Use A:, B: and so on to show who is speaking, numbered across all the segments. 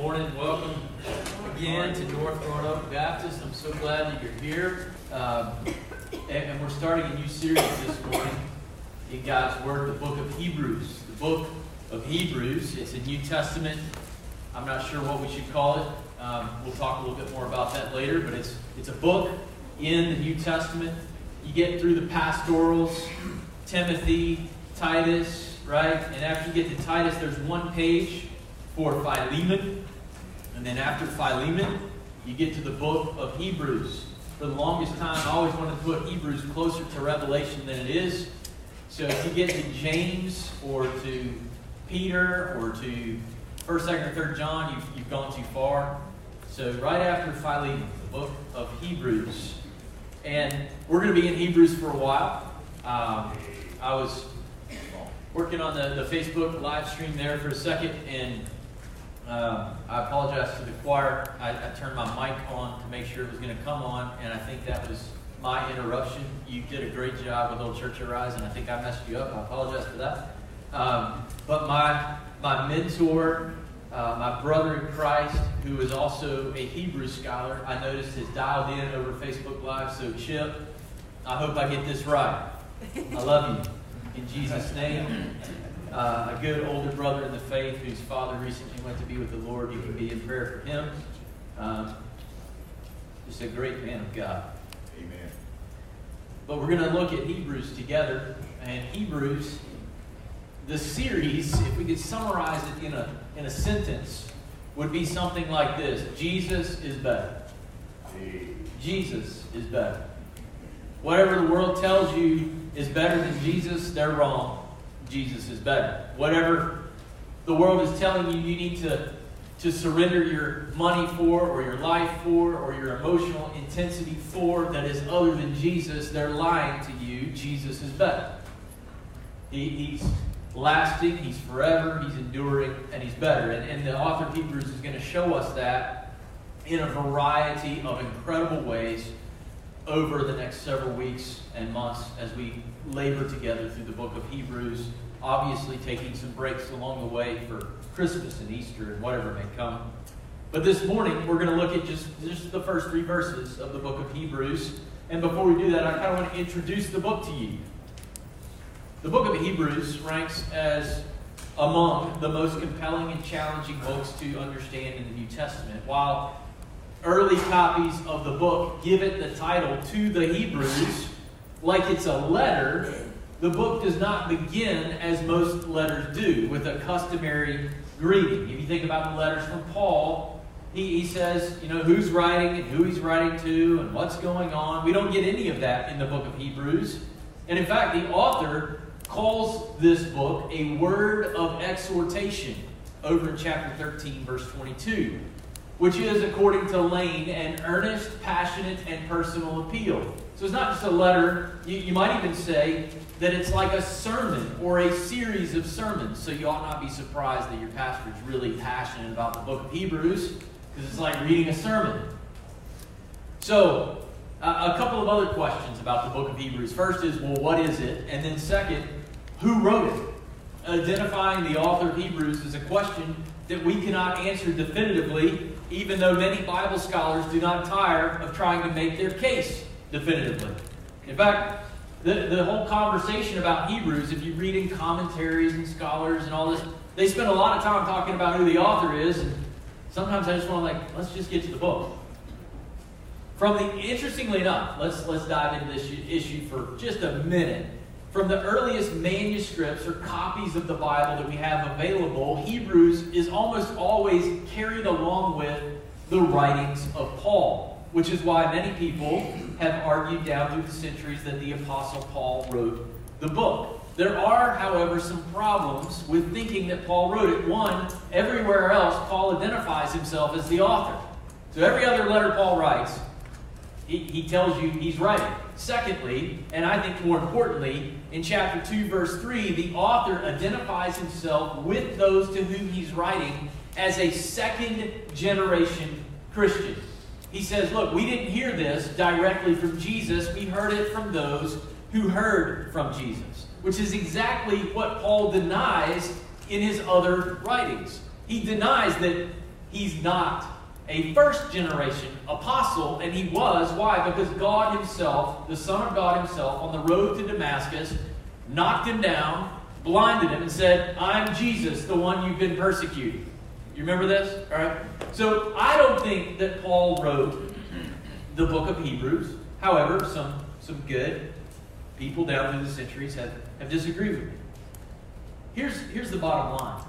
A: morning. Welcome again to North Roanoke Baptist. I'm so glad that you're here. Um, and, and we're starting a new series this morning in God's Word, the book of Hebrews. The book of Hebrews. It's a New Testament. I'm not sure what we should call it. Um, we'll talk a little bit more about that later, but it's, it's a book in the New Testament. You get through the pastorals, Timothy, Titus, right? And after you get to Titus, there's one page for Philemon. And then after Philemon, you get to the book of Hebrews. For the longest time, I always wanted to put Hebrews closer to Revelation than it is. So if you get to James or to Peter or to 1st, 2nd, or 3rd John, you've, you've gone too far. So right after Philemon, the book of Hebrews. And we're going to be in Hebrews for a while. Um, I was working on the, the Facebook live stream there for a second, and um, I apologize to the choir. I, I, turned my mic on to make sure it was going to come on, and I think that was my interruption. You did a great job with O Church Arise, and I think I messed you up. I apologize for that. Um, but my my mentor, uh, my brother in Christ, who is also a Hebrew scholar, I noticed has dialed in over Facebook Live. So Chip, I hope I get this right. I love you in Jesus' name uh, a good older brother in the faith whose father recently went to be with the Lord. You can be in prayer for him. Um, just a great man of God.
B: Amen.
A: But we're going to look at Hebrews together. And Hebrews, the series, if we could summarize it in a, in a sentence, would be something like this Jesus is better. Jesus is better. Whatever the world tells you is better than Jesus, they're wrong. Jesus is better. Whatever the world is telling you you need to, to surrender your money for, or your life for, or your emotional intensity for that is other than Jesus, they're lying to you. Jesus is better. He, he's lasting, he's forever, he's enduring, and he's better. And, and the author of Hebrews is going to show us that in a variety of incredible ways over the next several weeks and months as we labor together through the book of Hebrews, obviously taking some breaks along the way for Christmas and Easter and whatever may come. But this morning, we're going to look at just, just the first three verses of the book of Hebrews. And before we do that, I kind of want to introduce the book to you. The book of Hebrews ranks as among the most compelling and challenging books to understand in the New Testament. While early copies of the book give it the title to the Hebrews, like it's a letter, the book does not begin as most letters do, with a customary greeting. If you think about the letters from Paul, he, he says, you know, who's writing and who he's writing to and what's going on. We don't get any of that in the book of Hebrews. And in fact, the author calls this book a word of exhortation over in chapter 13, verse 22 which is, according to Lane, an earnest, passionate, and personal appeal. So it's not just a letter. You, you, might even say that it's like a sermon or a series of sermons. So you ought not be surprised that your pastor is really passionate about the book of Hebrews because it's like reading a sermon. So, uh, a couple of other questions about the book of Hebrews. First is, well, what is it? And then, second, who wrote it? Identifying the author of Hebrews is a question that we cannot answer definitively even though many Bible scholars do not tire of trying to make their case definitively. In fact, the, the whole conversation about Hebrews, if you read in commentaries and scholars and all this, they spend a lot of time talking about who the author is, and sometimes I just want to like, let's just get to the book. From the interestingly enough, let's let's dive into this issue for just a minute. From the earliest manuscripts or copies of the Bible that we have available, Hebrews is almost always carried along with the writings of Paul, which is why many people have argued down through the centuries that the Apostle Paul wrote the book. There are, however, some problems with thinking that Paul wrote it. One, everywhere else, Paul identifies himself as the author. So every other letter Paul writes, he, he tells you he's writing. Secondly, and I think more importantly, in chapter 2, verse 3, the author identifies himself with those to whom he's writing as a second generation Christian. He says, Look, we didn't hear this directly from Jesus, we heard it from those who heard from Jesus, which is exactly what Paul denies in his other writings. He denies that he's not a first generation apostle, and he was. Why? Because God Himself, the Son of God Himself, on the road to Damascus, knocked him down, blinded him, and said, I'm Jesus, the one you've been persecuting. You remember this? All right? So I don't think that Paul wrote the book of Hebrews. However, some, some good people down through the centuries have, have disagreed with me. Here's, here's the bottom line.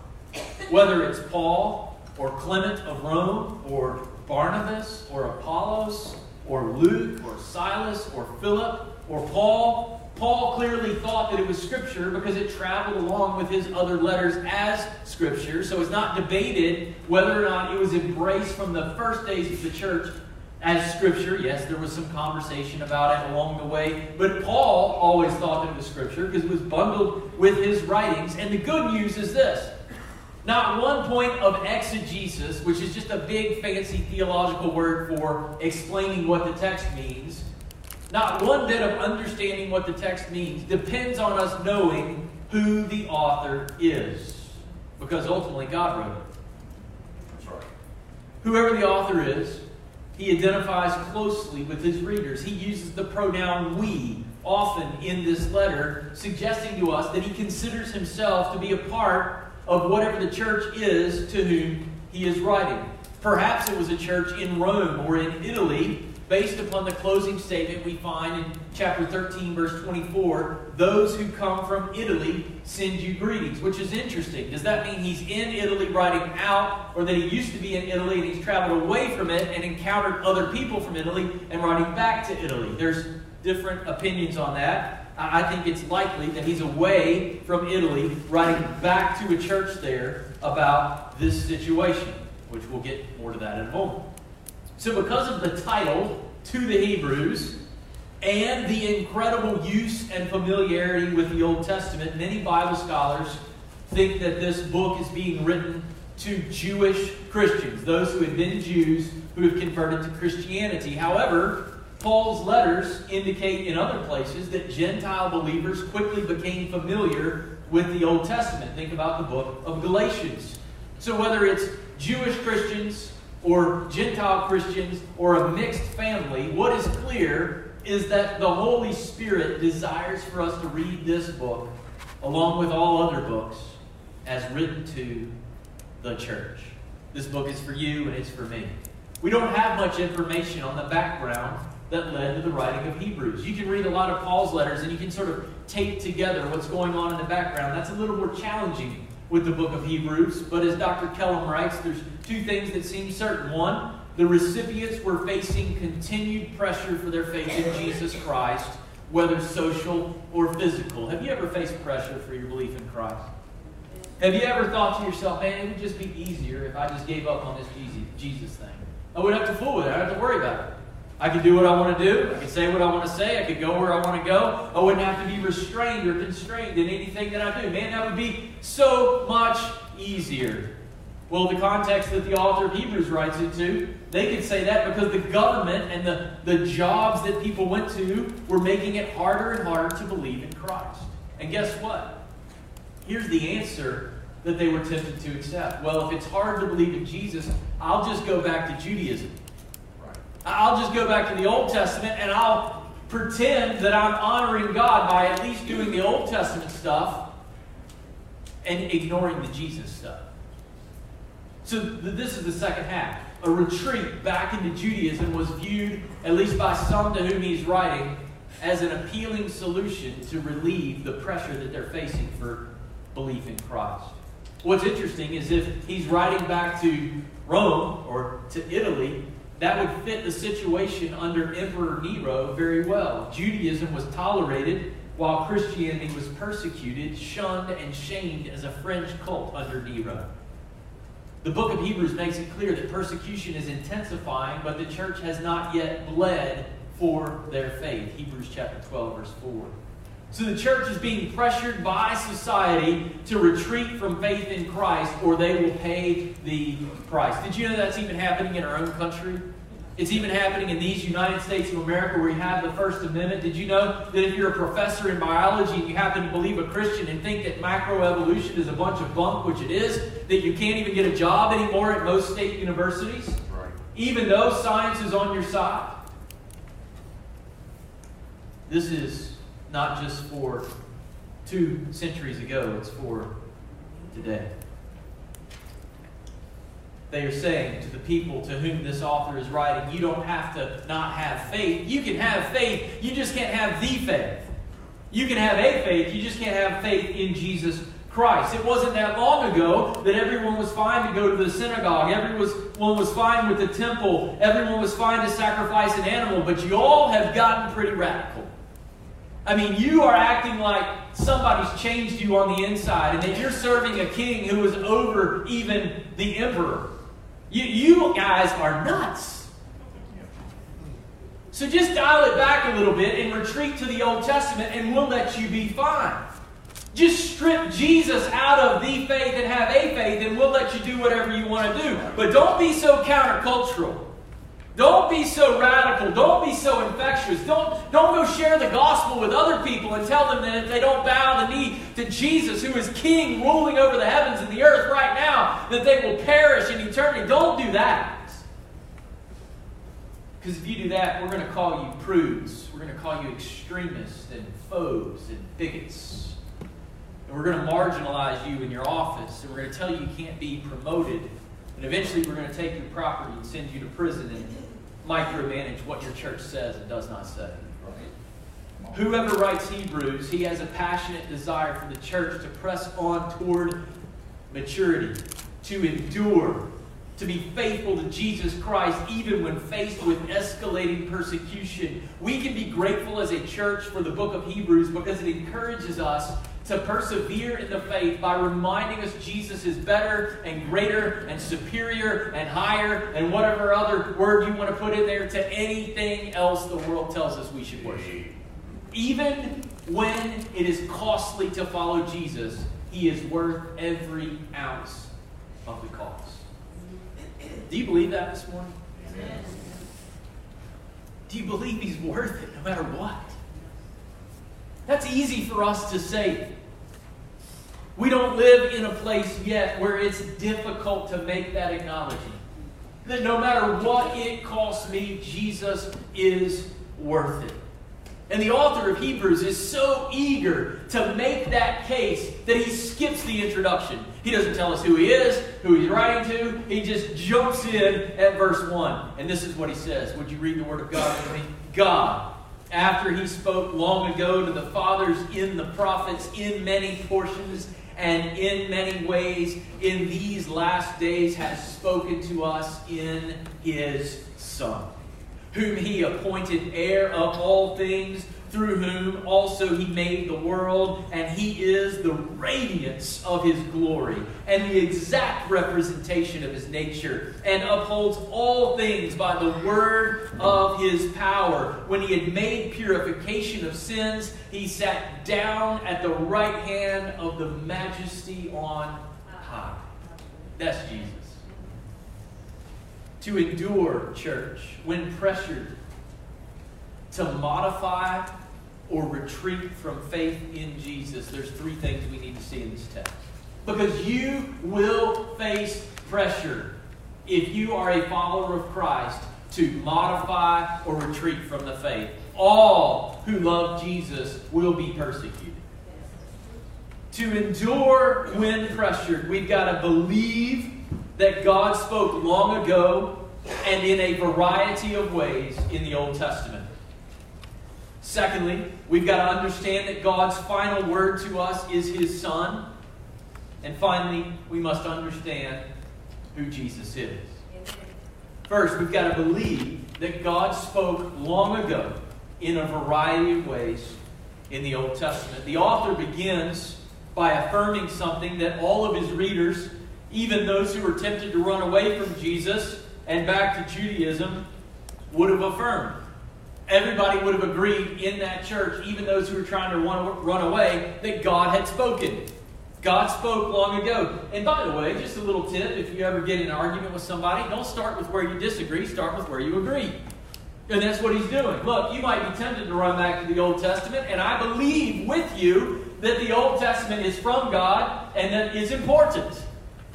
A: Whether it's Paul or Clement of Rome or Barnabas or Apollos or Luke or Silas or Philip or Paul Paul clearly thought that it was Scripture because it traveled along with his other letters as Scripture. So it's not debated whether or not it was embraced from the first days of the church as Scripture. Yes, there was some conversation about it along the way. But Paul always thought that it was Scripture because it was bundled with his writings. And the good news is this. Not one point of exegesis, which is just a big fancy theological word for explaining what the text means, not one bit of understanding what the text means depends on us knowing who the author is. Because ultimately, God wrote it. That's right. Whoever the author is, he identifies closely with his readers. He uses the pronoun we often in this letter, suggesting to us that he considers himself to be a part of whatever the church is to whom he is writing. Perhaps it was a church in Rome or in Italy based upon the closing statement we find in chapter 13, verse 24 those who come from Italy send you greetings, which is interesting. Does that mean he's in Italy writing out, or that he used to be in Italy and he's traveled away from it and encountered other people from Italy and writing back to Italy? There's different opinions on that. I think it's likely that he's away from Italy, writing back to a church there about this situation, which we'll get more to that in a moment. So, because of the title to the Hebrews and the incredible use and familiarity with the Old Testament, many Bible scholars think that this book is being written to Jewish Christians, those who had been Jews who have converted to Christianity. However, Paul's letters indicate in other places that Gentile believers quickly became familiar with the Old Testament. Think about the book of Galatians. So, whether it's Jewish Christians or Gentile Christians or a mixed family, what is clear is that the Holy Spirit desires for us to read this book along with all other books as written to the church. This book is for you and it's for me. We don't have much information on the background that led to the writing of Hebrews. You can read a lot of Paul's letters and you can sort of tape together what's going on in the background. That's a little more challenging with the book of Hebrews. But as Dr. Kellum writes, there's two things that seem certain. One, the recipients were facing continued pressure for their faith in Jesus Christ, whether social or physical. Have you ever faced pressure for your belief in Christ? Have you ever thought to yourself, man, it would just be easier if I just gave up on this Jesus thing? I wouldn't have to fool with it. I don't have to worry about it. I could do what I want to do. I could say what I want to say. I could go where I want to go. I wouldn't have to be restrained or constrained in anything that I do. Man, that would be so much easier. Well, the context that the author of Hebrews writes it to, they could say that because the government and the, the jobs that people went to were making it harder and harder to believe in Christ. And guess what? Here's the answer that they were tempted to accept. Well, if it's hard to believe in Jesus, I'll just go back to Judaism. I'll just go back to the Old Testament and I'll pretend that I'm honoring God by at least doing the Old Testament stuff and ignoring the Jesus stuff. So this is the second half. A retreat back into Judaism was viewed, at least by some to whom he's writing, as an appealing solution to relieve the pressure that they're facing for belief in Christ. What's interesting is if he's writing back to Rome or to Italy, that would fit the situation under Emperor Nero very well. Judaism was tolerated while Christianity was persecuted, shunned, and shamed as a fringe cult under Nero. The book of Hebrews makes it clear that persecution is intensifying, but the church has not yet bled for their faith. Hebrews chapter 12, verse 4. So the church is being pressured by society to retreat from faith in Christ or they will pay the price. Did you know that's even happening in our own country? It's even happening in these United States of America where you have the First Amendment. Did you know that if you're a professor in biology and you happen to believe a Christian and think that macroevolution is a bunch of bunk, which it is, that you can't even get a job anymore at most state universities? Right. Even though science is on your side? This is not just for two centuries ago, it's for today they are saying to the people to whom this author is writing, you don't have to not have faith. You can have faith, you just can't have the faith. You can have a faith, you just can't have faith in Jesus Christ. It wasn't that long ago that everyone was fine to go to the synagogue, everyone was fine with the temple, everyone was fine to sacrifice an animal, but you all have gotten pretty radical. I mean, you are acting like somebody's changed you on the inside and that you're serving a king who is over even the emperor. You, you guys are nuts. So just dial it back a little bit and retreat to the Old Testament, and we'll let you be fine. Just strip Jesus out of the faith and have a faith, and we'll let you do whatever you want to do. But don't be so countercultural. Don't be so radical. Don't be so infectious. Don't, don't go share the gospel with other people and tell them that if they don't bow the knee to Jesus, who is king ruling over the heavens and the earth right now, that they will perish in eternity. Don't do that. Because if you do that, we're going to call you prudes. We're going to call you extremists and foes and bigots. And we're going to marginalize you in your office. And we're going to tell you you can't be promoted. And eventually we're going to take your property and send you to prison and micromanage what your church says and does not say. Whoever writes Hebrews, he has a passionate desire for the church to press on toward maturity, to endure, to be faithful to Jesus Christ even when faced with escalating persecution. We can be grateful as a church for the book of Hebrews because it encourages us to persevere in the faith by reminding us Jesus is better and greater and superior and higher and whatever other word you want to put in there to anything else the world tells us we should worship. Even when it is costly to follow Jesus, he is worth every ounce of the cost. Do you believe that this morning? Do you believe he's worth it no matter what? That's easy for us to say. We don't live in a place yet where it's difficult to make that acknowledgement. That no matter what it costs me, Jesus is worth it. And the author of Hebrews is so eager to make that case that he skips the introduction. He doesn't tell us who he is, who he's writing to. He just jumps in at verse 1. And this is what he says. Would you read the word of God for me? God, after he spoke long ago to the fathers in the prophets in many portions and in many ways in these last days has spoken to us in his Son, whom he appointed heir of all things through whom also he made the world, and he is the radiance of his glory and the exact representation of his nature, and upholds all things by the word of his power. When he had made purification of sins, he sat down at the right hand of the majesty on high. That's Jesus. To endure, church, when pressured, to modify or retreat from faith in Jesus, there's three things we need to see in this text. Because you will face pressure if you are a follower of Christ to modify or retreat from the faith. All who love Jesus will be persecuted. To endure when pressured, we've got to believe that God spoke long ago and in a variety of ways in the Old Testament. Secondly, we've got to understand that God's final word to us is His Son. And finally, we must understand who Jesus is. First, we've got to believe that God spoke long ago in a variety of ways in the Old Testament. The author begins by affirming something that all of his readers, even those who were tempted to run away from Jesus and back to Judaism, would have affirmed everybody would have agreed in that church, even those who were trying to run, run away, that God had spoken. God spoke long ago. And by the way, just a little tip if you ever get in an argument with somebody, don't start with where you disagree, start with where you agree. And that's what he's doing. Look, you might be tempted to run back to the Old Testament, and I believe with you that the Old Testament is from God and that is important.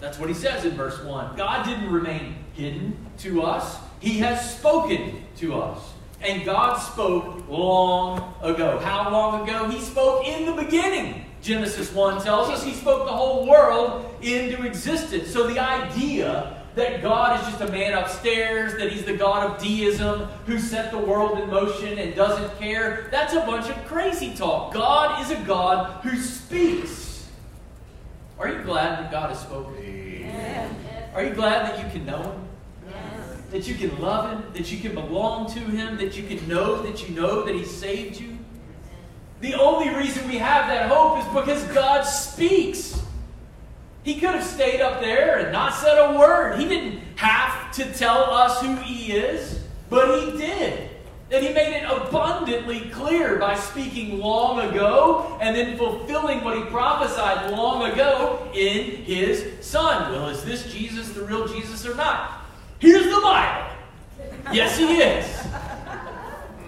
A: That's what he says in verse 1. God didn't remain hidden to us, He has spoken to us. And God spoke long ago. How long ago? He spoke in the beginning. Genesis 1 tells us he spoke the whole world into existence. So the idea that God is just a man upstairs, that he's the God of deism who set the world in motion and doesn't care, that's a bunch of crazy talk. God is a God who speaks. Are you glad that God has spoken? Yes. Are you glad that you can know him? That you can love him? That you can belong to him? That you can know that you know that he saved you? The only reason we have that hope is because God speaks. He could have stayed up there and not said a word. He didn't have to tell us who He is, but He did. And He made it abundantly clear by speaking long ago and then fulfilling what He prophesied long ago in His Son. Well, is this Jesus the real Jesus or not? Here's the Bible. Yes, He is.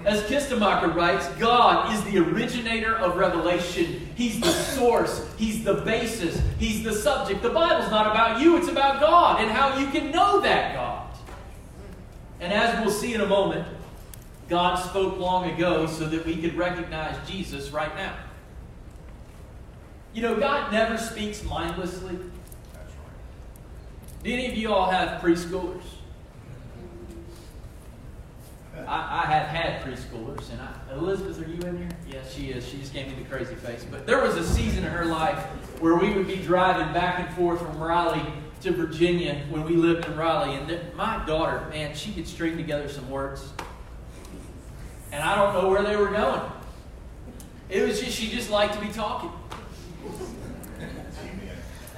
A: As Kistemaker writes, God is the originator of revelation. He's the source. He's the basis. He's the subject. The Bible's not about you, it's about God and how you can know that God. And as we'll see in a moment, God spoke long ago so that we could recognize Jesus right now. You know, God never speaks mindlessly. Do any of you all have preschoolers? I, I have had preschoolers, and I, Elizabeth, are you in here? Yes, she is. She just gave me the crazy face. But there was a season in her life where we would be driving back and forth from Raleigh to Virginia when we lived in Raleigh, and my daughter, man, she could string together some words, and I don't know where they were going. It was just she just liked to be talking,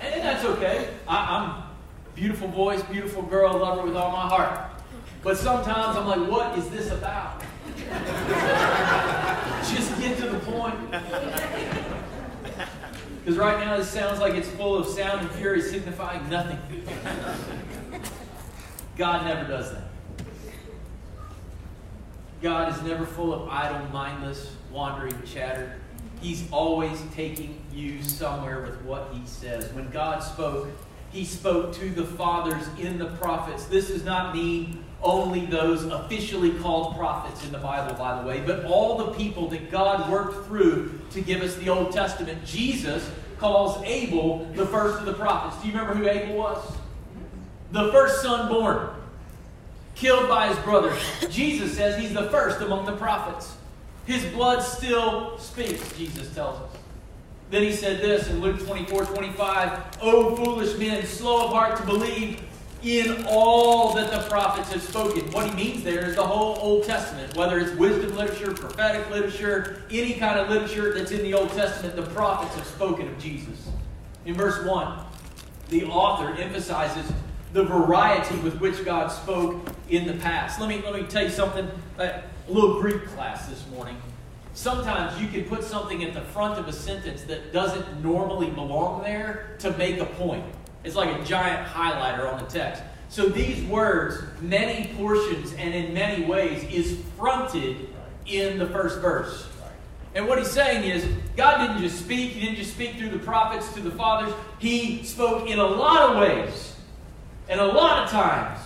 A: and that's okay. I, I'm beautiful voice, beautiful girl, love her with all my heart. But sometimes I'm like, what is this about? Just get to the point. Because right now this sounds like it's full of sound and fury signifying nothing. God never does that. God is never full of idle, mindless, wandering chatter. He's always taking you somewhere with what he says. When God spoke, he spoke to the fathers in the prophets. This does not mean only those officially called prophets in the Bible, by the way, but all the people that God worked through to give us the Old Testament. Jesus calls Abel the first of the prophets. Do you remember who Abel was? The first son born, killed by his brothers. Jesus says he's the first among the prophets. His blood still speaks, Jesus tells us. Then he said this in Luke 24 25, O foolish men, slow of heart to believe in all that the prophets have spoken. What he means there is the whole Old Testament, whether it's wisdom literature, prophetic literature, any kind of literature that's in the Old Testament, the prophets have spoken of Jesus. In verse 1, the author emphasizes the variety with which God spoke in the past. Let me, let me tell you something, a little Greek class this morning. Sometimes you can put something at the front of a sentence that doesn't normally belong there to make a point. It's like a giant highlighter on the text. So these words, many portions and in many ways, is fronted in the first verse. And what he's saying is, God didn't just speak, He didn't just speak through the prophets to the fathers. He spoke in a lot of ways, and a lot of times.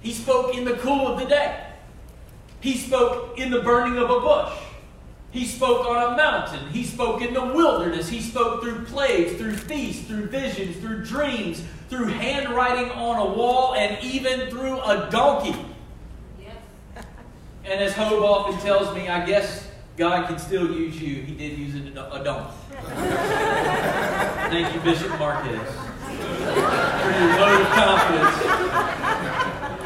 A: He spoke in the cool of the day. He spoke in the burning of a bush. He spoke on a mountain. He spoke in the wilderness. He spoke through plagues, through feasts, through visions, through dreams, through handwriting on a wall, and even through a donkey. And as Hope often tells me, I guess God can still use you. He did use a donkey. Thank you, Bishop Marquez, for your vote of confidence.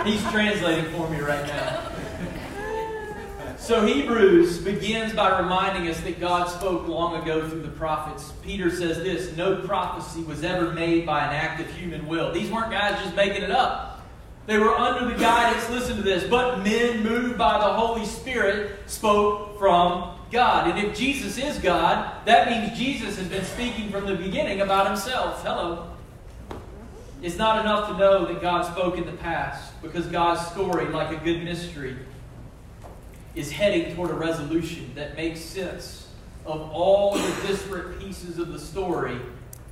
A: He's translating for me right now. So Hebrews begins by reminding us that God spoke long ago through the prophets. Peter says this no prophecy was ever made by an act of human will. These weren't guys just making it up. They were under the guidance, listen to this, but men moved by the Holy Spirit spoke from God. And if Jesus is God, that means Jesus has been speaking from the beginning about himself. Hello. It's not enough to know that God spoke in the past because God's story, like a good mystery, is heading toward a resolution that makes sense of all the disparate pieces of the story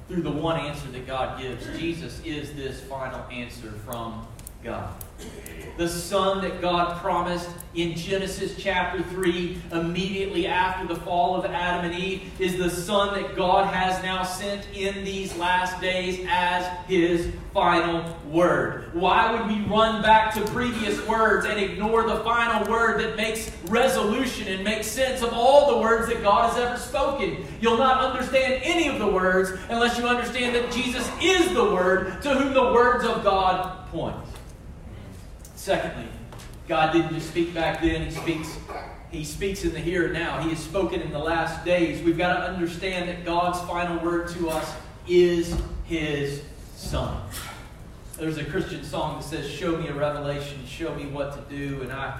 A: through the one answer that God gives. Jesus is this final answer from God the son that God promised in Genesis chapter 3, immediately after the fall of Adam and Eve, is the son that God has now sent in these last days as his final word. Why would we run back to previous words and ignore the final word that makes resolution and makes sense of all the words that God has ever spoken? You'll not understand any of the words unless you understand that Jesus is the word to whom the words of God point. Secondly, God didn't just speak back then, He speaks. He speaks in the here and now. He has spoken in the last days. We've got to understand that God's final word to us is His Son. There's a Christian song that says, Show me a revelation, show me what to do. And I,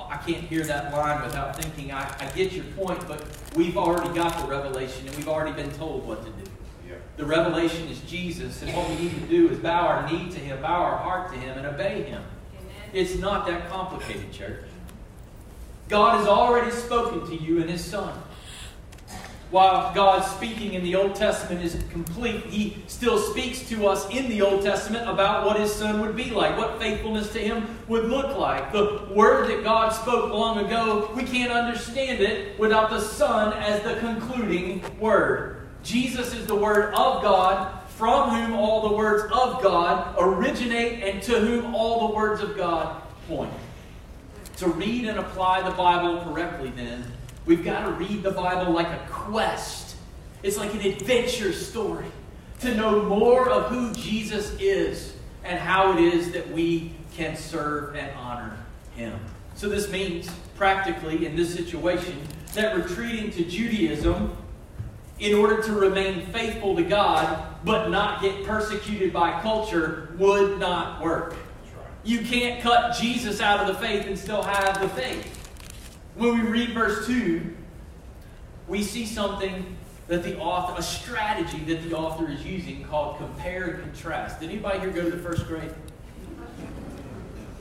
A: I can't hear that line without thinking, I, I get your point, but we've already got the revelation and we've already been told what to do. Yeah. The revelation is Jesus, and what we need to do is bow our knee to Him, bow our heart to Him, and obey Him. It's not that complicated, church. God has already spoken to you in His Son. While God's speaking in the Old Testament is complete, He still speaks to us in the Old Testament about what His Son would be like, what faithfulness to Him would look like. The word that God spoke long ago, we can't understand it without the Son as the concluding word. Jesus is the Word of God from whom all the words of God originate and to whom all the words of God point. To read and apply the Bible correctly, then, we've got to read the Bible like a quest. It's like an adventure story to know more of who Jesus is and how it is that we can serve and honor him. So, this means, practically, in this situation, that retreating to Judaism in order to remain faithful to God but not get persecuted by culture would not work. You can't cut Jesus out of the faith and still have the faith. When we read verse 2, we see something that the author, a strategy that the author is using called compare and contrast. Did anybody here go to the first grade?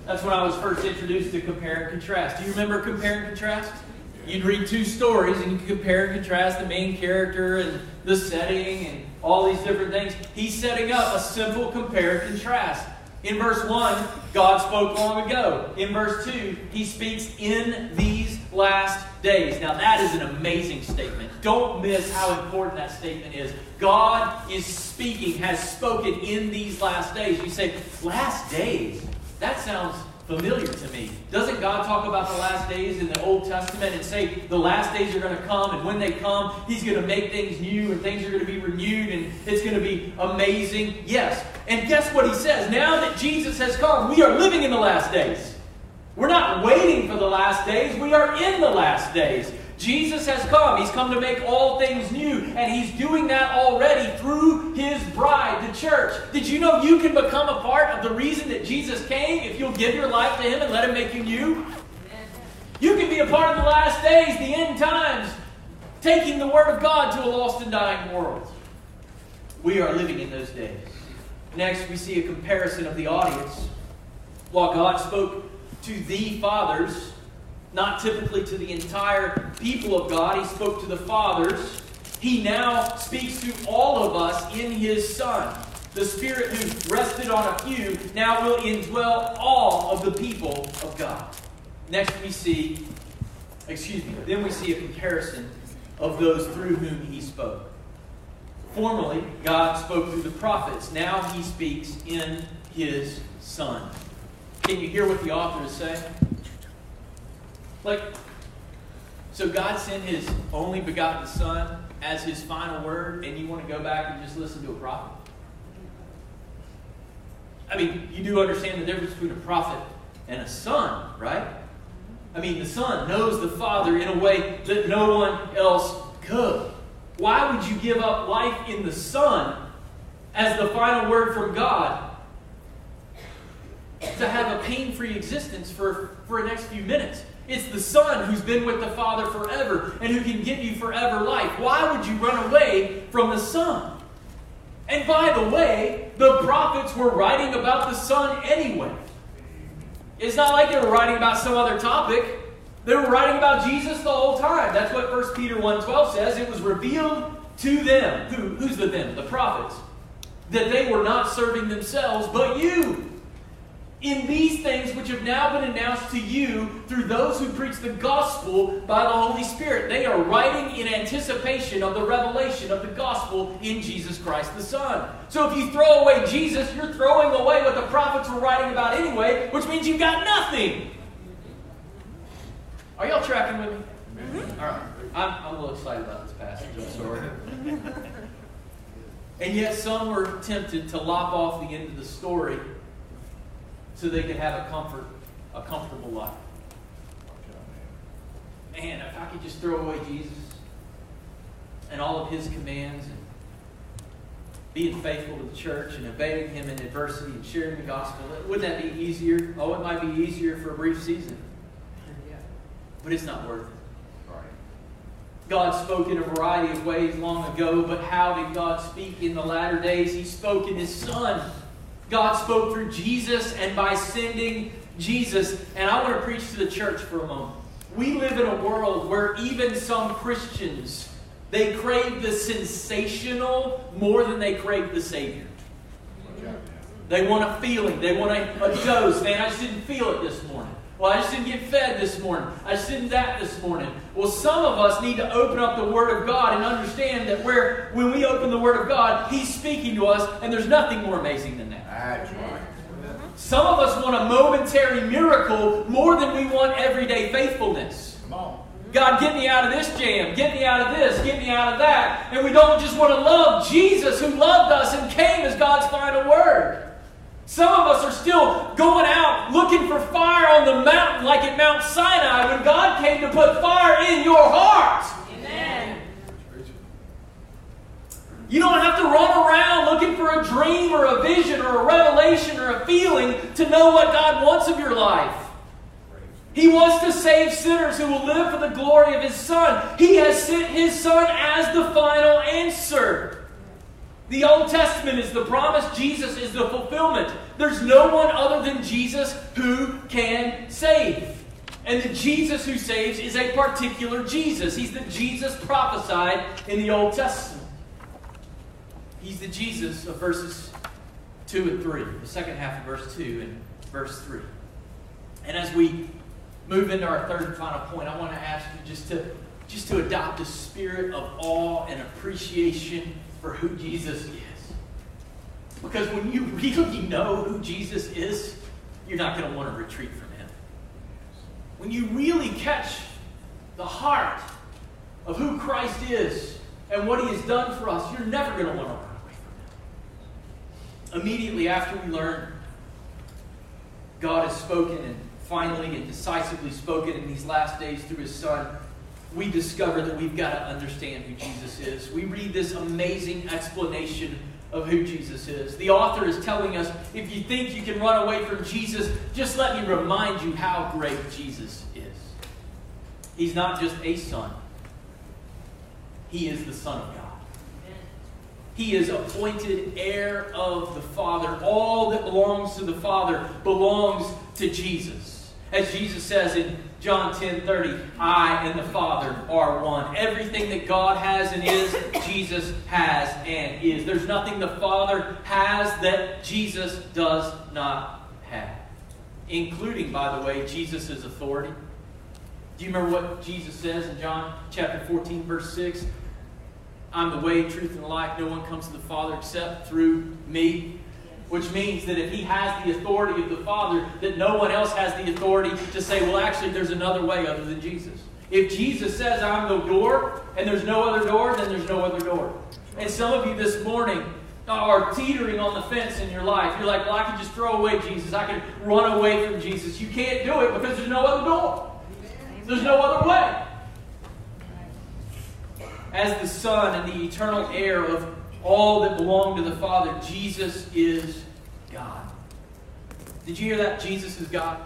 A: That's when I was first introduced to compare and contrast. Do you remember compare and contrast? You'd read two stories and you could compare and contrast the main character and the setting and all these different things. He's setting up a simple compare and contrast. In verse 1, God spoke long ago. In verse 2, he speaks in these last days. Now, that is an amazing statement. Don't miss how important that statement is. God is speaking, has spoken in these last days. You say, last days? That sounds familiar to me. Doesn't God talk about the last days in the Old Testament and say the last days are going to come, and when they come, He's going to make things new and things are going to be renewed and it's going to be amazing? Yes. And guess what He says? Now that Jesus has come, we are living in the last days. We're not waiting for the last days, we are in the last days. Jesus has come. He's come to make all things new, and He's doing that already through His bride, the church. Did you know you can become a part of the reason that Jesus came if you'll give your life to Him and let Him make you new? You can be a part of the last days, the end times, taking the Word of God to a lost and dying world. We are living in those days. Next, we see a comparison of the audience. While God spoke to the fathers, not typically to the entire people of God. He spoke to the fathers. He now speaks to all of us in His Son. The Spirit who rested on a few now will indwell all of the people of God. Next, we see, excuse me, then we see a comparison of those through whom He spoke. Formerly, God spoke through the prophets. Now He speaks in His Son. Can you hear what the author is saying? Like, so God sent his only begotten Son as his final word, and you want to go back and just listen to a prophet? I mean, you do understand the difference between a prophet and a son, right? I mean, the son knows the father in a way that no one else could. Why would you give up life in the son as the final word from God to have a pain free existence for, for the next few minutes? It's the Son who's been with the Father forever and who can give you forever life. Why would you run away from the Son? And by the way, the prophets were writing about the Son anyway. It's not like they were writing about some other topic. They were writing about Jesus the whole time. That's what 1 Peter 1.12 says. It was revealed to them. Who, who's the them? The prophets. That they were not serving themselves, but you in these things which have now been announced to you through those who preach the gospel by the Holy Spirit. They are writing in anticipation of the revelation of the gospel in Jesus Christ the Son. So if you throw away Jesus, you're throwing away what the prophets were writing about anyway, which means you've got nothing. Are y'all tracking with me? Mm-hmm. All right. I'm, I'm a little excited about this passage. I'm sorry. and yet some were tempted to lop off the end of the story so they could have a comfort, a comfortable life. Man, if I could just throw away Jesus and all of his commands and being faithful to the church and obeying him in adversity and sharing the gospel, wouldn't that be easier? Oh, it might be easier for a brief season. But it's not worth it. God spoke in a variety of ways long ago, but how did God speak in the latter days? He spoke in His Son. God spoke through Jesus and by sending Jesus. And I want to preach to the church for a moment. We live in a world where even some Christians, they crave the sensational more than they crave the Savior. They want a feeling. They want a, a dose. Man, I just didn't feel it this morning. Well, I just didn't get fed this morning. I just didn't that this morning. Well, some of us need to open up the Word of God and understand that where when we open the Word of God, He's speaking to us, and there's nothing more amazing than that. That's right. Some of us want a momentary miracle more than we want everyday faithfulness. Come on. God, get me out of this jam. Get me out of this. Get me out of that. And we don't just want to love Jesus who loved us and came as God's final word. Some of us are still going out looking for fire on the mountain like at Mount Sinai when God came to put fire in your heart. Amen. You don't have to run around looking for a dream or a vision or a revelation or a feeling to know what God wants of your life. He wants to save sinners who will live for the glory of His Son. He has sent His Son as the final answer. The Old Testament is the promise, Jesus is the fulfillment. There's no one other than Jesus who can save. And the Jesus who saves is a particular Jesus. He's the Jesus prophesied in the Old Testament. He's the Jesus of verses 2 and 3, the second half of verse 2 and verse 3. And as we move into our third and final point, I want to ask you just to, just to adopt a spirit of awe and appreciation for who Jesus is. Because when you really know who Jesus is, you're not going to want to retreat from him. When you really catch the heart of who Christ is and what he has done for us, you're never going to want to run away from him. Immediately after we learn God has spoken and finally and decisively spoken in these last days through his Son, we discover that we've got to understand who Jesus is. We read this amazing explanation of who Jesus is. The author is telling us if you think you can run away from Jesus, just let me remind you how great Jesus is. He's not just a son, he is the Son of God. He is appointed heir of the Father. All that belongs to the Father belongs to Jesus. As Jesus says in John 10 30, I and the Father are one. Everything that God has and is, Jesus has and is. There's nothing the Father has that Jesus does not have. Including, by the way, Jesus' authority. Do you remember what Jesus says in John chapter 14, verse 6? I'm the way, truth, and life. No one comes to the Father except through me which means that if he has the authority of the Father, that no one else has the authority to say, well, actually, there's another way other than Jesus. If Jesus says, I'm the door, and there's no other door, then there's no other door. And some of you this morning uh, are teetering on the fence in your life. You're like, well, I can just throw away Jesus. I can run away from Jesus. You can't do it because there's no other door. There's no other way. As the Son and the eternal heir of all that belong to the Father. Jesus is God. Did you hear that? Jesus is God.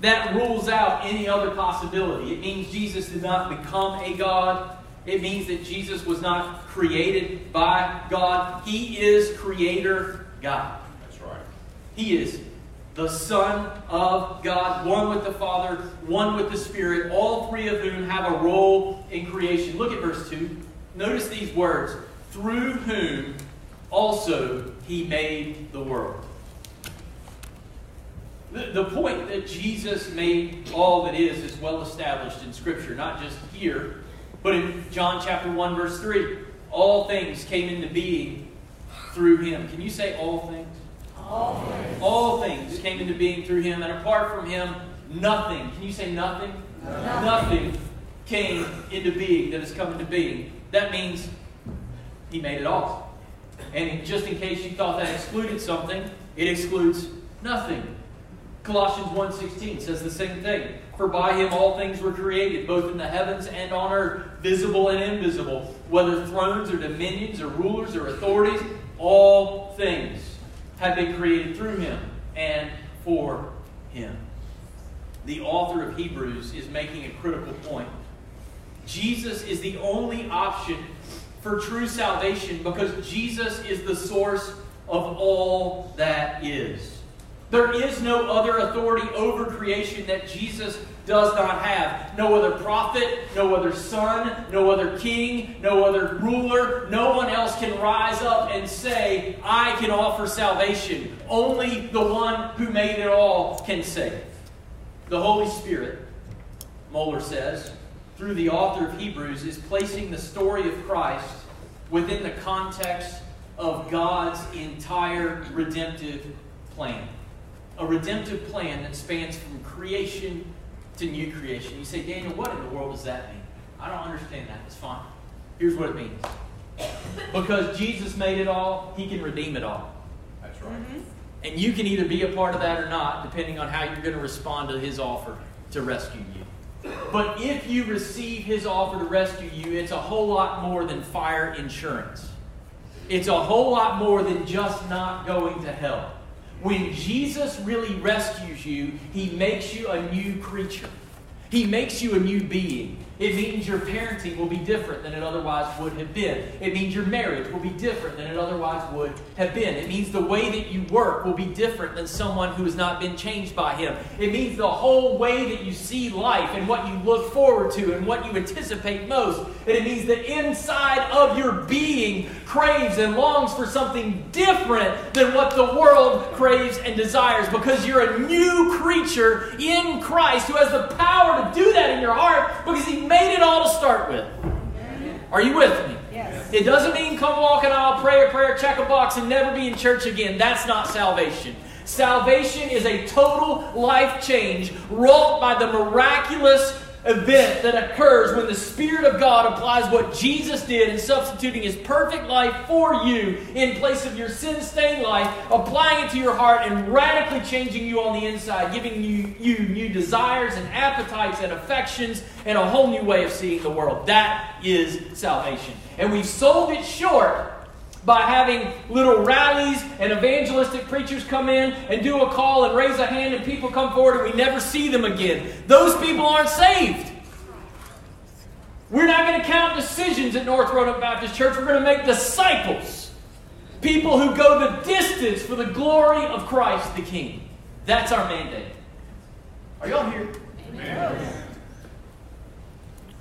A: That rules out any other possibility. It means Jesus did not become a God. It means that Jesus was not created by God. He is Creator God.
B: That's right.
A: He is the Son of God, one with the Father, one with the Spirit, all three of whom have a role in creation. Look at verse 2. Notice these words through whom also he made the world. The, the point that Jesus made all that is is well established in Scripture, not just here, but in John chapter 1, verse 3. All things came into being through him. Can you say all things?
C: All things.
A: All things came into being through him, and apart from him, nothing. Can you say nothing?
C: Nothing.
A: Nothing came into being that has come into being. That means he made it all. And just in case you thought that excluded something, it excludes nothing. Colossians 1:16 says the same thing. For by him all things were created, both in the heavens and on earth, visible and invisible, whether thrones or dominions or rulers or authorities, all things have been created through him and for him. The author of Hebrews is making a critical point. Jesus is the only option for true salvation because Jesus is the source of all that is. There is no other authority over creation that Jesus does not have. No other prophet, no other son, no other king, no other ruler. No one else can rise up and say, I can offer salvation. Only the one who made it all can save. The Holy Spirit, Mohler says, through the author of Hebrews, is placing the story of Christ within the context of God's entire redemptive plan a redemptive plan that spans from creation to new creation. You say, Daniel, what in the world does that mean? I don't understand that. It's fine. Here's what it means. Because Jesus made it all, he can redeem it all.
B: That's right.
C: Mm-hmm.
A: And you can either be a part of that or not, depending on how you're going to respond to his offer to rescue you. But if you receive his offer to rescue you, it's a whole lot more than fire insurance. It's a whole lot more than just not going to hell. When Jesus really rescues you, he makes you a new creature. He makes you a new being. It means your parenting will be different than it otherwise would have been. It means your marriage will be different than it otherwise would have been. It means the way that you work will be different than someone who has not been changed by Him. It means the whole way that you see life and what you look forward to and what you anticipate most. And it means that inside of your being craves and longs for something different than what the world craves and desires because you're a new creature in Christ who has the power to do that in your heart because He made it all to start with. Are you with me?
C: Yes.
A: It doesn't mean come walk an aisle, pray a prayer, check a box, and never be in church again. That's not salvation. Salvation is a total life change wrought by the miraculous event that occurs when the Spirit of God applies what Jesus did in substituting His perfect life for you in place of your sin stained life, applying it to your heart and radically changing you on the inside, giving you, you new desires and appetites and affections and a whole new way of seeing the world. That is salvation. And we've sold it short by having little rallies and evangelistic preachers come in and do a call and raise a hand and people come forward and we never see them again. Those people aren't saved. We're not going to count decisions at North Roanoke Baptist Church. We're going to make disciples. People who go the distance for the glory of Christ the King. That's our mandate. Are y'all here?
B: Amen.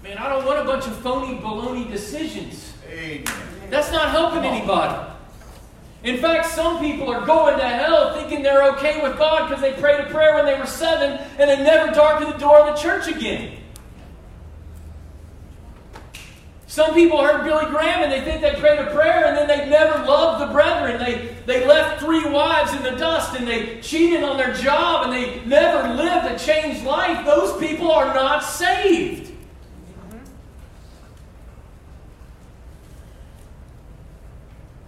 A: Man, I don't want a bunch of phony baloney decisions.
B: Amen.
A: That's not helping anybody. In fact, some people are going to hell thinking they're okay with God because they prayed a prayer when they were seven and they never darkened the door of the church again. Some people heard Billy Graham and they think they prayed a prayer and then they never loved the brethren. They, they left three wives in the dust and they cheated on their job and they never lived a changed life. Those people are not saved.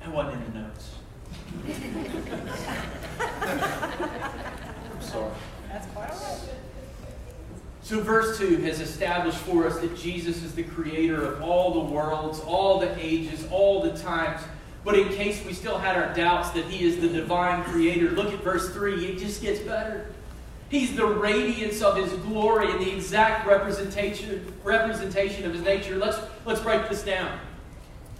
A: That wasn't in the notes. I'm sorry.
C: That's quite all right.
A: So, verse 2 has established for us that Jesus is the creator of all the worlds, all the ages, all the times. But in case we still had our doubts that he is the divine creator, look at verse 3. It just gets better. He's the radiance of his glory and the exact representation, representation of his nature. Let's, let's break this down.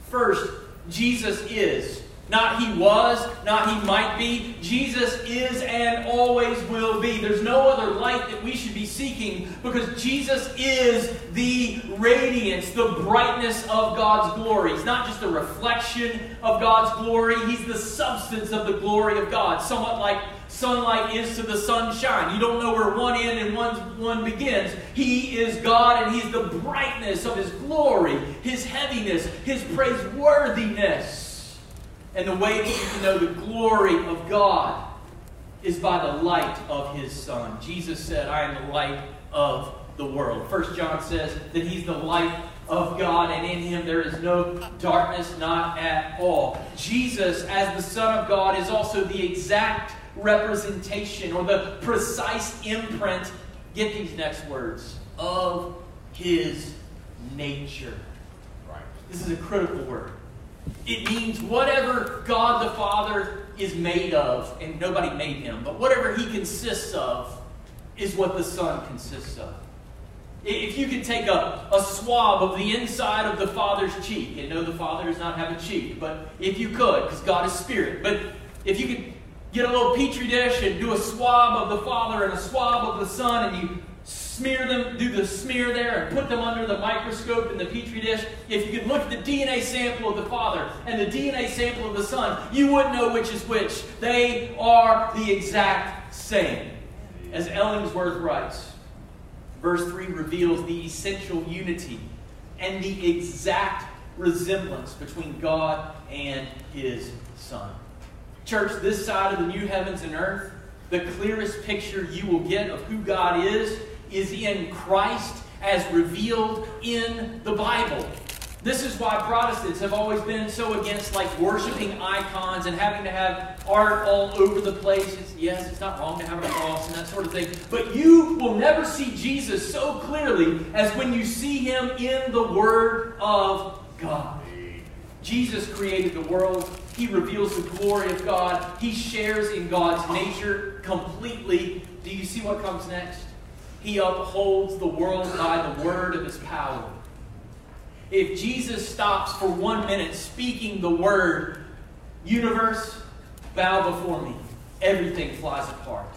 A: First, Jesus is. Not he was, not he might be. Jesus is and always will be. There's no other light that we should be seeking because Jesus is the radiance, the brightness of God's glory. He's not just a reflection of God's glory, he's the substance of the glory of God. Somewhat like sunlight is to the sunshine. You don't know where one end and one, one begins. He is God and he's the brightness of his glory, his heaviness, his praiseworthiness. And the way that you can know the glory of God is by the light of his Son. Jesus said, I am the light of the world. First John says that he's the light of God, and in him there is no darkness, not at all. Jesus, as the Son of God, is also the exact representation or the precise imprint, get these next words, of his nature.
B: Right.
A: This is a critical word. It means whatever God the Father is made of, and nobody made him, but whatever he consists of is what the Son consists of. If you could take a, a swab of the inside of the Father's cheek, and no, the Father does not have a cheek, but if you could, because God is spirit, but if you could get a little petri dish and do a swab of the Father and a swab of the Son, and you smear them, do the smear there, and put them under the microscope in the petri dish, if you could look at the DNA sample of the Father and the DNA sample of the Son, you wouldn't know which is which. They are the exact same. As Ellingworth writes, verse 3 reveals the essential unity and the exact resemblance between God and His Son. Church, this side of the new heavens and earth, the clearest picture you will get of who God is is in Christ as revealed in the Bible. This is why Protestants have always been so against like worshiping icons and having to have art all over the place. It's, yes, it's not wrong to have a cross and that sort of thing, but you will never see Jesus so clearly as when you see him in the Word of God. Jesus created the world. He reveals the glory of God. He shares in God's nature completely. Do you see what comes next? He upholds the world by the word of his power. If Jesus stops for one minute speaking the word, universe, bow before me, everything flies apart.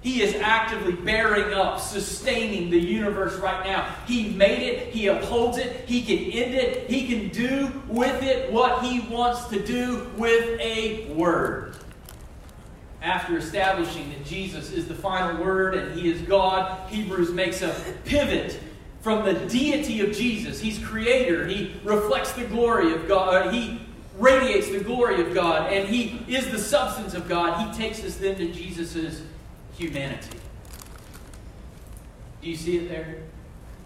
A: He is actively bearing up, sustaining the universe right now. He made it, He upholds it, He can end it, He can do with it what He wants to do with a word after establishing that Jesus is the final word and he is God, Hebrews makes a pivot from the deity of Jesus. He's creator, he reflects the glory of God, uh, he radiates the glory of God, and he is the substance of God. He takes us then to Jesus' humanity. Do you see it there?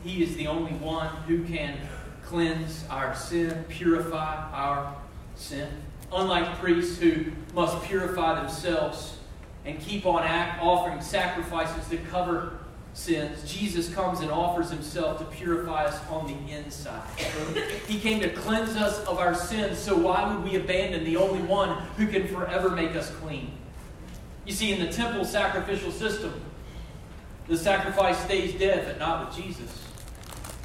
A: He is the only one who can cleanse our sin, purify our sin unlike priests who must purify themselves and keep on act, offering sacrifices to cover sins, Jesus comes and offers himself to purify us on the inside. He came to cleanse us of our sins, so why would we abandon the only one who can forever make us clean? You see, in the temple sacrificial system, the sacrifice stays dead, but not with Jesus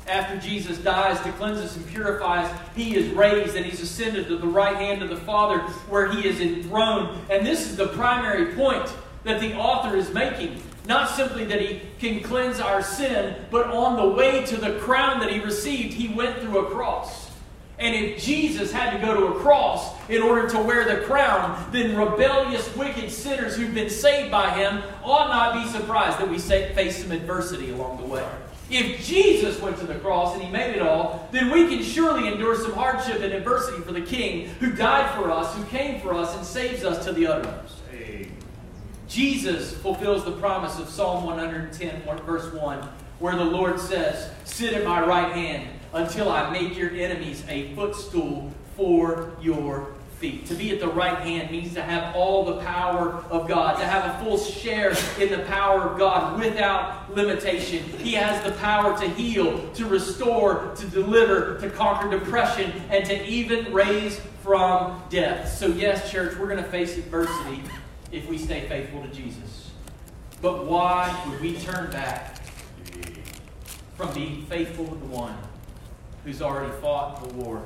A: after Jesus dies to cleanse us and purify us, he is raised and he's ascended to the right hand of the Father where he is enthroned. And this is the primary point that the author is making. Not simply that he can cleanse our sin, but on the way to the crown that he received, he went through a cross. And if Jesus had to go to a cross in order to wear the crown, then rebellious, wicked sinners who've been saved by him ought not be surprised that we face some adversity along the way. If Jesus went to the cross and he made it all, then we can surely endure some hardship and adversity for the King who died for us, who came for us, and saves us to the uttermost. Jesus fulfills the promise of Psalm 110, verse 1, where the Lord says, Sit at my right hand until I make your enemies a footstool for your To be at the right hand means to have all the power of God, to have a full share in the power of God without limitation. He has the power to heal, to restore, to deliver, to conquer depression, and to even raise from death. So, yes, church, we're going to face adversity if we stay faithful to Jesus. But why would we turn back from being faithful to the one who's already fought the war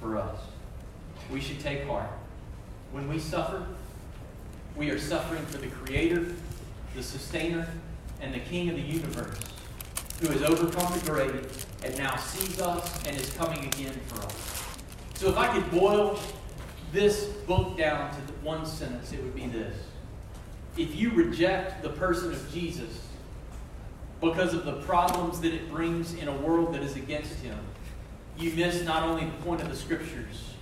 A: for us? We should take heart. When we suffer, we are suffering for the Creator, the Sustainer, and the King of the universe, who has overcome the grave and now sees us and is coming again for us. So if I could boil this book down to one sentence, it would be this. If you reject the person of Jesus because of the problems that it brings in a world that is against him, you miss not only the point of the scriptures,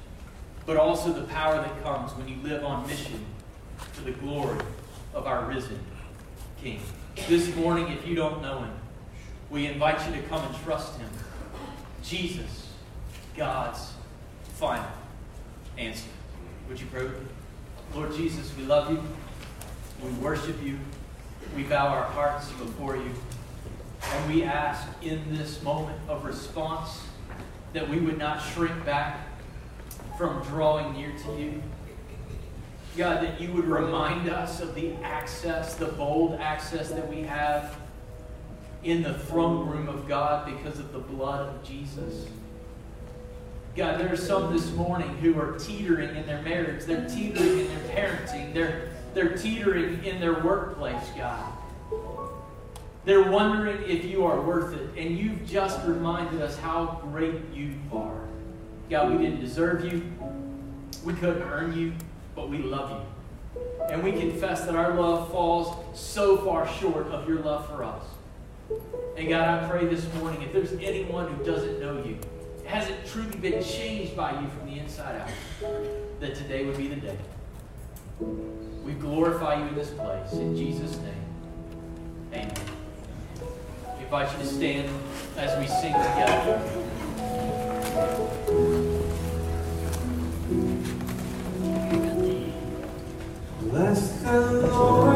A: but also the power that comes when you live on mission to the glory of our risen King. This morning, if you don't know him, we invite you to come and trust him. Jesus, God's final answer. Would you pray with me? Lord Jesus, we love you. We worship you. We bow our hearts before you. And we ask in this moment of response that we would not shrink back from drawing near to you. God, that you would remind us of the access, the bold access that we have in the throne room of God because of the blood of Jesus. God, there are some this morning who are teetering in their marriage. They're teetering in their parenting. They're, they're teetering in their workplace, God. They're wondering if you are worth it. And you've just reminded us how great you are. God, we didn't deserve you. We couldn't earn you, but we love you. And we confess that our love falls so far short of your love for us. And God, I pray this morning if there's anyone who doesn't know you, hasn't truly been changed by you from the inside out, that today would be the day. We glorify you in this place. In Jesus' name, amen. We invite you to stand as we sing together.
D: Bless the Lord,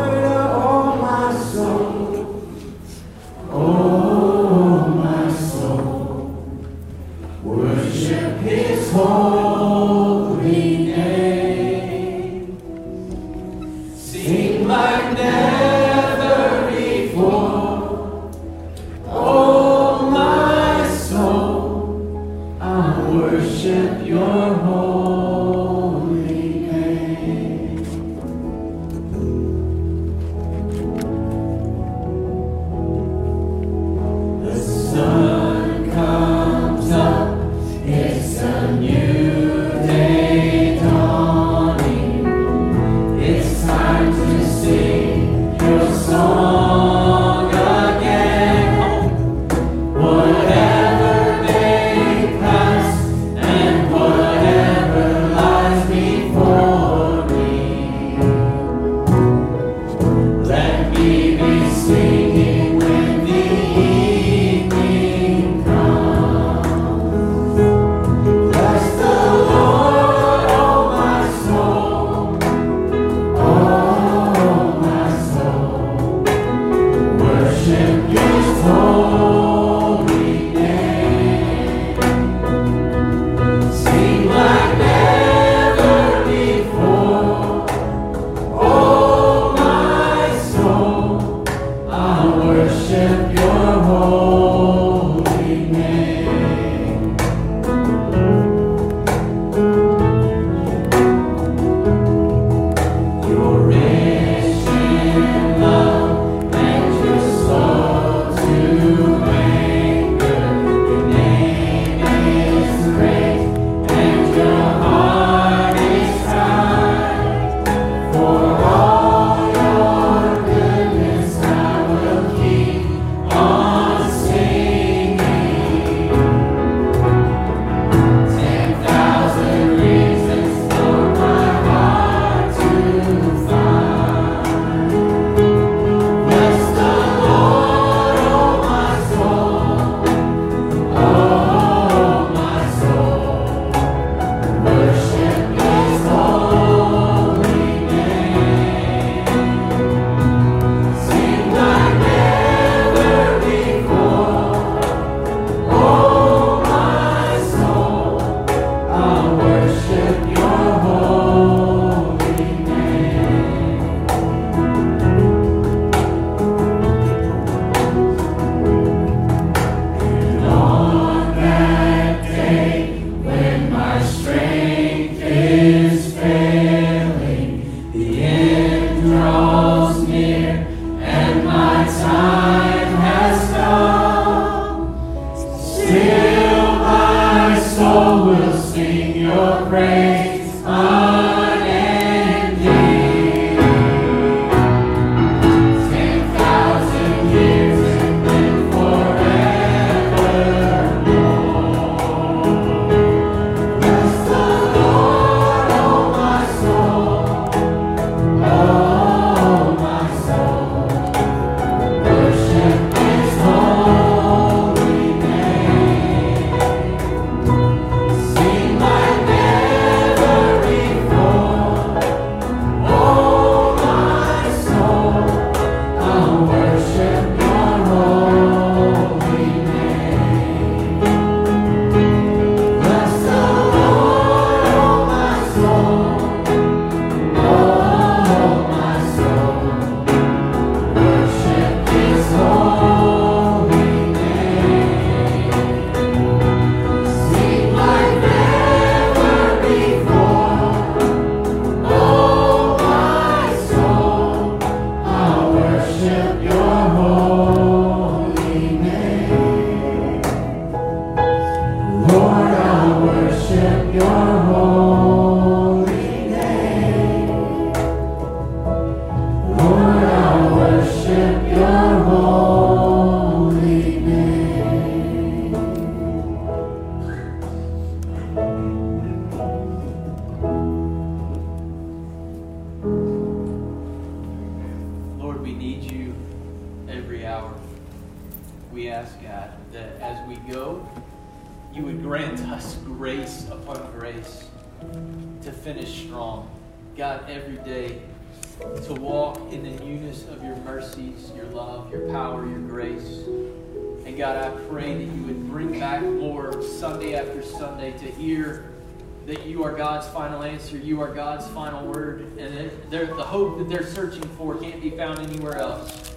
A: they're searching for can't be found anywhere else.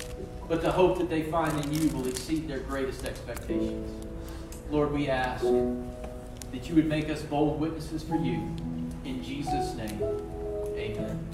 A: But the hope that they find in you will exceed their greatest expectations. Lord, we ask that you would make us bold witnesses for you. In Jesus' name, amen.